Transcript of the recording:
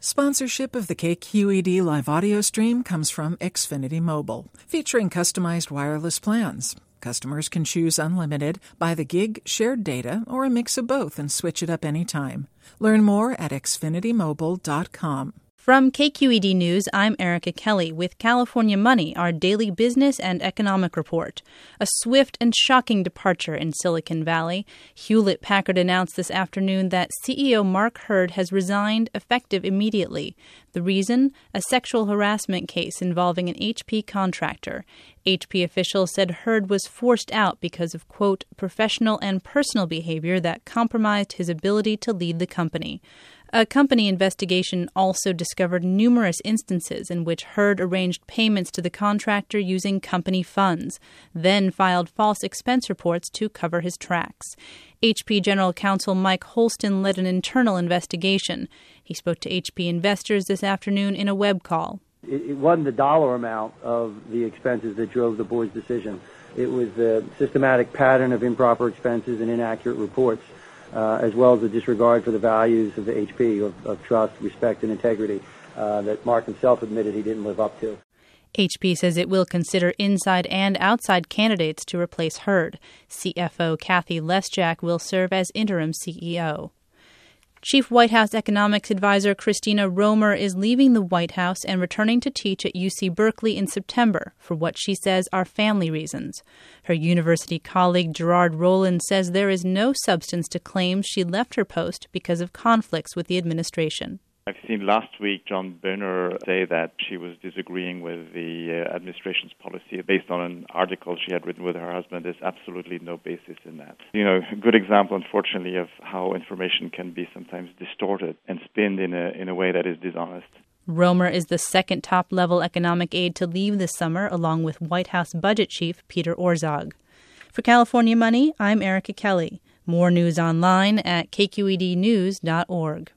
Sponsorship of the KQED live audio stream comes from Xfinity Mobile, featuring customized wireless plans. Customers can choose unlimited, by the gig, shared data, or a mix of both and switch it up anytime. Learn more at xfinitymobile.com. From KQED News, I'm Erica Kelly with California Money, our daily business and economic report. A swift and shocking departure in Silicon Valley. Hewlett Packard announced this afternoon that CEO Mark Hurd has resigned effective immediately. The reason? A sexual harassment case involving an HP contractor. HP officials said Hurd was forced out because of, quote, professional and personal behavior that compromised his ability to lead the company. A company investigation also discovered numerous instances in which Hurd arranged payments to the contractor using company funds, then filed false expense reports to cover his tracks. HP General Counsel Mike Holston led an internal investigation. He spoke to HP investors this afternoon in a web call. It wasn't the dollar amount of the expenses that drove the board's decision. It was the systematic pattern of improper expenses and inaccurate reports uh, as well as the disregard for the values of the HP of, of trust, respect, and integrity uh, that Mark himself admitted he didn't live up to. HP says it will consider inside and outside candidates to replace Hurd. CFO Cathie Lesjak will serve as interim CEO. Chief White House economics advisor Christina Romer is leaving the White House and returning to teach at UC Berkeley in September for what she says are family reasons. Her university colleague Gerard Roland says there is no substance to claims she left her post because of conflicts with the administration. I've seen last week John Boehner say that she was disagreeing with the uh, administration's policy based on an article she had written with her husband. There's absolutely no basis in that. You know, a good example, unfortunately, of how information can be sometimes distorted and spinned in a, in a way that is dishonest. Romer is the second top level economic aide to leave this summer, along with White House budget chief Peter Orszag. For California Money, I'm Erica Kelly. More news online at kqednews.org.